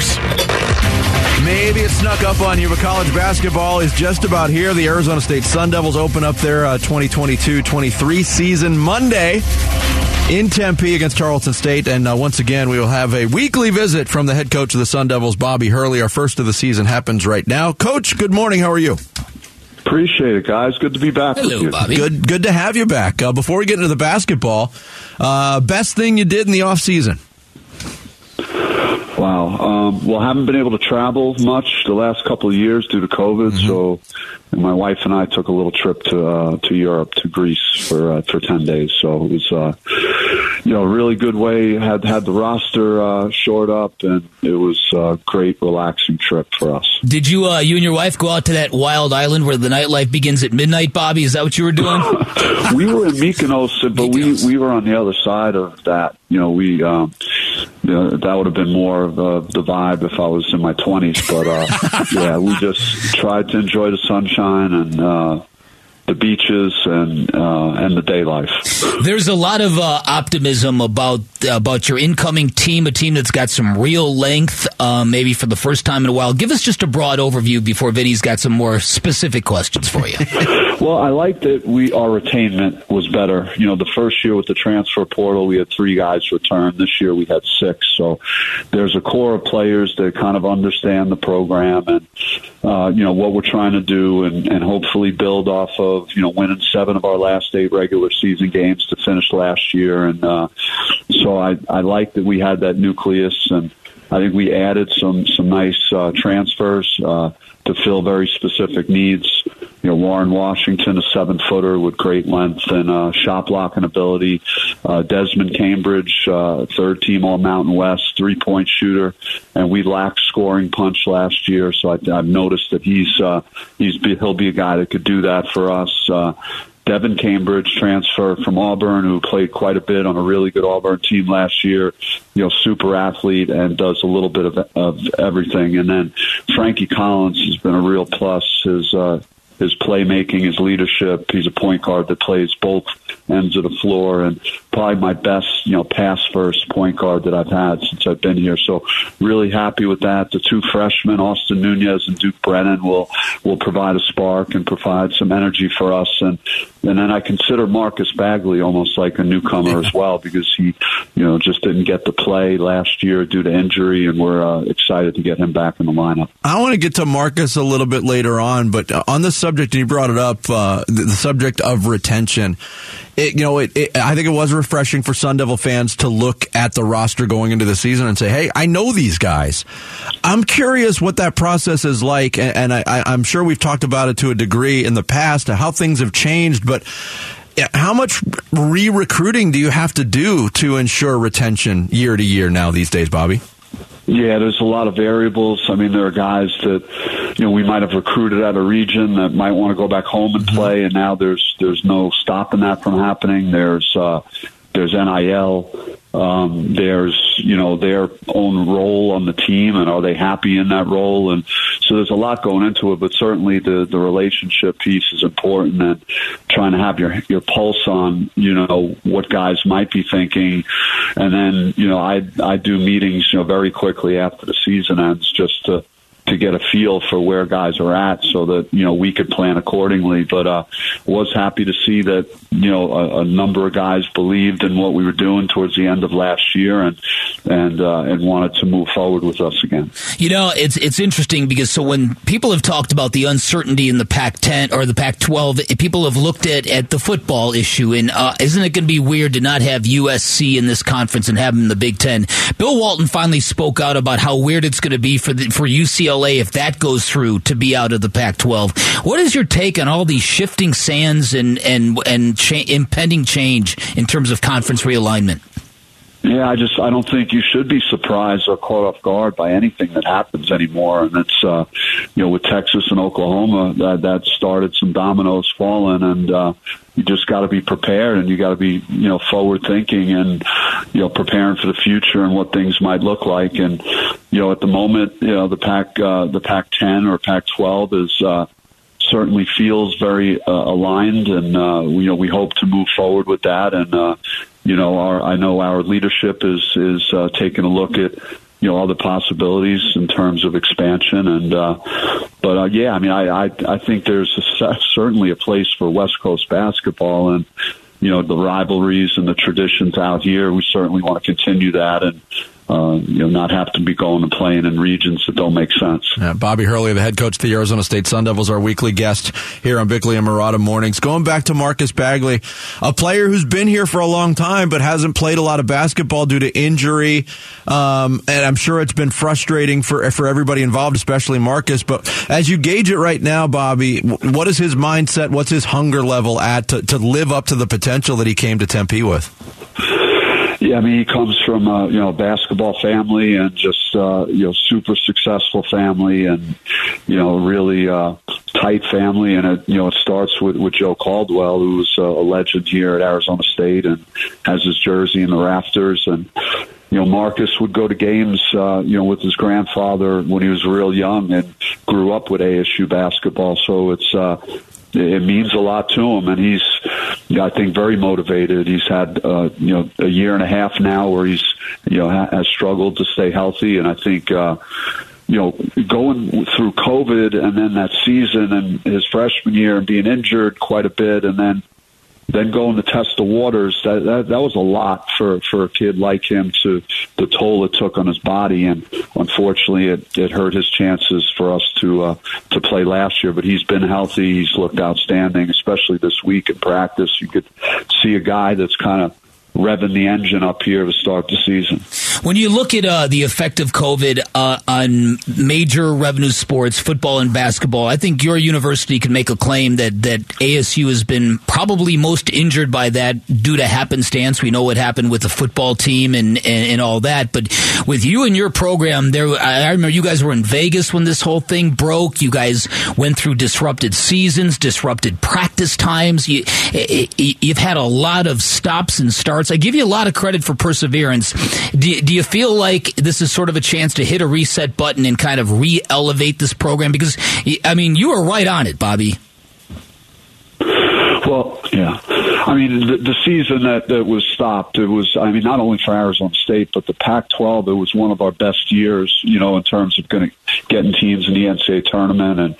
Steelers. Maybe it snuck up on you, but college basketball is just about here. The Arizona State Sun Devils open up their 2022-23 season Monday in Tempe against Tarleton State. And uh, once again, we will have a weekly visit from the head coach of the Sun Devils, Bobby Hurley. Our first of the season happens right now. Coach, good morning. How are you? Appreciate it, guys. Good to be back. Hello, with you. Bobby. Good, good to have you back. Uh, before we get into the basketball, uh, best thing you did in the off season? Wow. Um, well, haven't been able to travel much the last couple of years due to COVID. Mm-hmm. So, my wife and I took a little trip to uh, to Europe, to Greece for uh, for ten days. So it was, uh, you know, a really good way. Had had the roster uh, shored up, and it was a great, relaxing trip for us. Did you, uh, you and your wife, go out to that wild island where the nightlife begins at midnight, Bobby? Is that what you were doing? we were in Mykonos, but Mykonos. we we were on the other side of that. You know, we um, you that would have been more of uh, the vibe if I was in my twenties. But uh, yeah, we just tried to enjoy the sunshine and uh, the beaches and uh, and the day life. There's a lot of uh, optimism about about your incoming team, a team that's got some real length, uh, maybe for the first time in a while. Give us just a broad overview before Vinny's got some more specific questions for you. Well, I like that we our retainment was better. You know, the first year with the transfer portal, we had three guys return. This year, we had six. So there's a core of players that kind of understand the program and uh, you know what we're trying to do, and, and hopefully build off of you know winning seven of our last eight regular season games to finish last year. And uh, so I I like that we had that nucleus and. I think we added some some nice uh, transfers uh, to fill very specific needs. You know, Warren Washington, a seven footer with great length and uh, shot blocking ability. Uh, Desmond Cambridge, uh, third team All Mountain West, three point shooter, and we lacked scoring punch last year. So I, I've noticed that he's uh, he's be, he'll be a guy that could do that for us. Uh, Devan Cambridge transfer from Auburn, who played quite a bit on a really good Auburn team last year. You know, super athlete and does a little bit of, of everything. And then Frankie Collins has been a real plus. His uh, his playmaking, his leadership. He's a point guard that plays both ends of the floor, and probably my best, you know, pass first point guard that I've had since I've been here. So really happy with that. The two freshmen, Austin Nunez and Duke Brennan, will will provide a spark and provide some energy for us. And and then I consider Marcus Bagley almost like a newcomer as well because he, you know, just didn't get to play last year due to injury, and we're uh, excited to get him back in the lineup. I want to get to Marcus a little bit later on, but uh, on the subject, and you brought it up, uh, the, the subject of retention. It, you know, it, it, I think it was refreshing for Sun Devil fans to look at the roster going into the season and say, "Hey, I know these guys." I'm curious what that process is like, and, and I, I'm sure we've talked about it to a degree in the past, how things have changed, but. How much re-recruiting do you have to do to ensure retention year to year now these days, Bobby? Yeah, there's a lot of variables. I mean, there are guys that you know we might have recruited out of region that might want to go back home and play, and now there's there's no stopping that from happening. There's uh, there's NIL. Um, there's you know their own role on the team, and are they happy in that role? And so there's a lot going into it. But certainly the the relationship piece is important, and trying to have your your pulse on you know what guys might be thinking, and then you know I I do meetings you know very quickly after the season ends just to to get a feel for where guys are at so that you know we could plan accordingly but uh was happy to see that you know a, a number of guys believed in what we were doing towards the end of last year and and uh, and wanted to move forward with us again You know, it's it's interesting because so when people have talked about the uncertainty in the Pac-10 or the Pac-12, people have looked at at the football issue, and uh, isn't it going to be weird to not have USC in this conference and have them in the Big Ten? Bill Walton finally spoke out about how weird it's going to be for the, for UCLA if that goes through to be out of the Pac-12. What is your take on all these shifting sands and and and cha- impending change in terms of conference realignment? Yeah, I just I don't think you should be surprised or caught off guard by anything that happens anymore. And it's uh, you know with Texas and Oklahoma that that started some dominoes falling, and uh, you just got to be prepared and you got to be you know forward thinking and you know preparing for the future and what things might look like. And you know at the moment, you know the Pac uh, the Pac ten or Pac twelve is. Uh, certainly feels very uh, aligned, and uh, you know we hope to move forward with that. And uh, you know, our I know our leadership is is uh, taking a look at you know other possibilities in terms of expansion. And uh, but uh, yeah, I mean, I, I I think there's a, certainly a place for West Coast basketball and you know the rivalries and the traditions out here. We certainly want to continue that and uh, you know, not have to be going and playing in regions that don't make sense. Yeah, Bobby Hurley, the head coach of the Arizona State Sun Devils, our weekly guest here on Bickley and Marotta Mornings. Going back to Marcus Bagley, a player who's been here for a long time but hasn't played a lot of basketball due to injury, um, and I'm sure it's been frustrating for for everybody involved, especially Marcus. But as you gauge it right now, Bobby, what is his mindset? What's his hunger level at to, to live up to the potential that he came to Tempe with? Yeah, I mean, he comes from a you know basketball family and just uh, you know super successful family and you know really uh, tight family. And it you know it starts with with Joe Caldwell who's uh, a legend here at Arizona State and has his jersey in the rafters. And you know Marcus would go to games uh, you know with his grandfather when he was real young and grew up with ASU basketball. So it's uh it means a lot to him, and he's, I think, very motivated. He's had, uh, you know, a year and a half now where he's, you know, ha- has struggled to stay healthy, and I think, uh, you know, going through COVID and then that season and his freshman year and being injured quite a bit, and then then going to test the waters. That, that that was a lot for for a kid like him to the toll it took on his body. And unfortunately it, it hurt his chances for us to uh, to play last year. But he's been healthy. He's looked outstanding especially this week in practice. You could see a guy that's kind of revving the engine up here to start the season. When you look at uh, the effect of COVID uh, on major revenue sports, football and basketball, I think your university can make a claim that, that ASU has been probably most injured by that due to happenstance. We know what happened with the football team and, and, and all that. But with you and your program, there, I remember you guys were in Vegas when this whole thing broke. You guys went through disrupted seasons, disrupted practice times. You, you've had a lot of stops and starts I give you a lot of credit for perseverance. Do, do you feel like this is sort of a chance to hit a reset button and kind of re elevate this program? Because, I mean, you were right on it, Bobby. Well, yeah. I mean, the, the season that, that was stopped, it was, I mean, not only for Arizona State, but the Pac 12, it was one of our best years, you know, in terms of going to getting teams in the NCAA tournament. And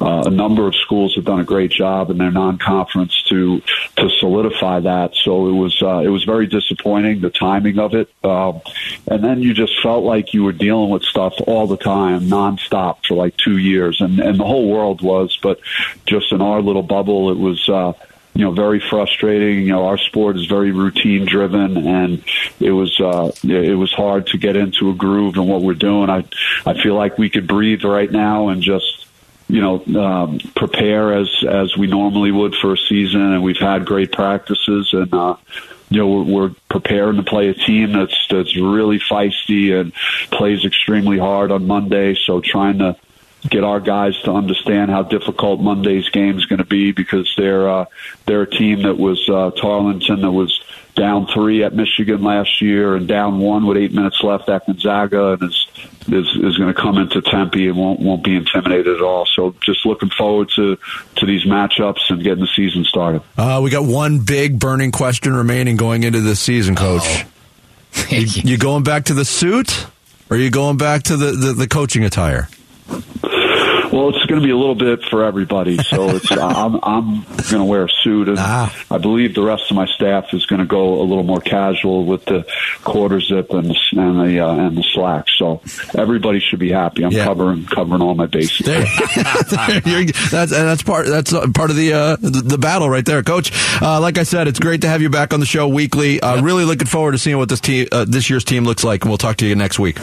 uh, a number of schools have done a great job in their non conference to, to solidify that. So it was, uh, it was very disappointing, the timing of it. Um, and then you just felt like you were dealing with stuff all the time, nonstop for like two years. And, and the whole world was, but just in our little bubble, it was, uh, you know, very frustrating. You know, our sport is very routine driven, and it was uh, it was hard to get into a groove in what we're doing. I I feel like we could breathe right now and just you know um, prepare as as we normally would for a season, and we've had great practices and. uh you know we're, we're preparing to play a team that's that's really feisty and plays extremely hard on Monday. So trying to get our guys to understand how difficult Monday's game is going to be because they're uh, they're a team that was uh, Tarleton that was down three at Michigan last year and down one with eight minutes left at Gonzaga and is is, is going to come into Tempe and won't won't be intimidated at all. So just looking forward to to these matchups and getting the season started. Uh, we got one big burning question remaining going into this season, Coach. Oh. you, you going back to the suit, or are you going back to the, the, the coaching attire? Well, it's going to be a little bit for everybody. So it's I'm I'm going to wear a suit, and ah. I believe the rest of my staff is going to go a little more casual with the quarter zip and the and the, uh, and the slacks. So everybody should be happy. I'm yeah. covering covering all my bases. that's that's part that's part of the uh, the, the, battle right there, Coach. Uh, like I said, it's great to have you back on the show weekly. Uh. Really looking forward to seeing what this team uh, this year's team looks like, and we'll talk to you next week.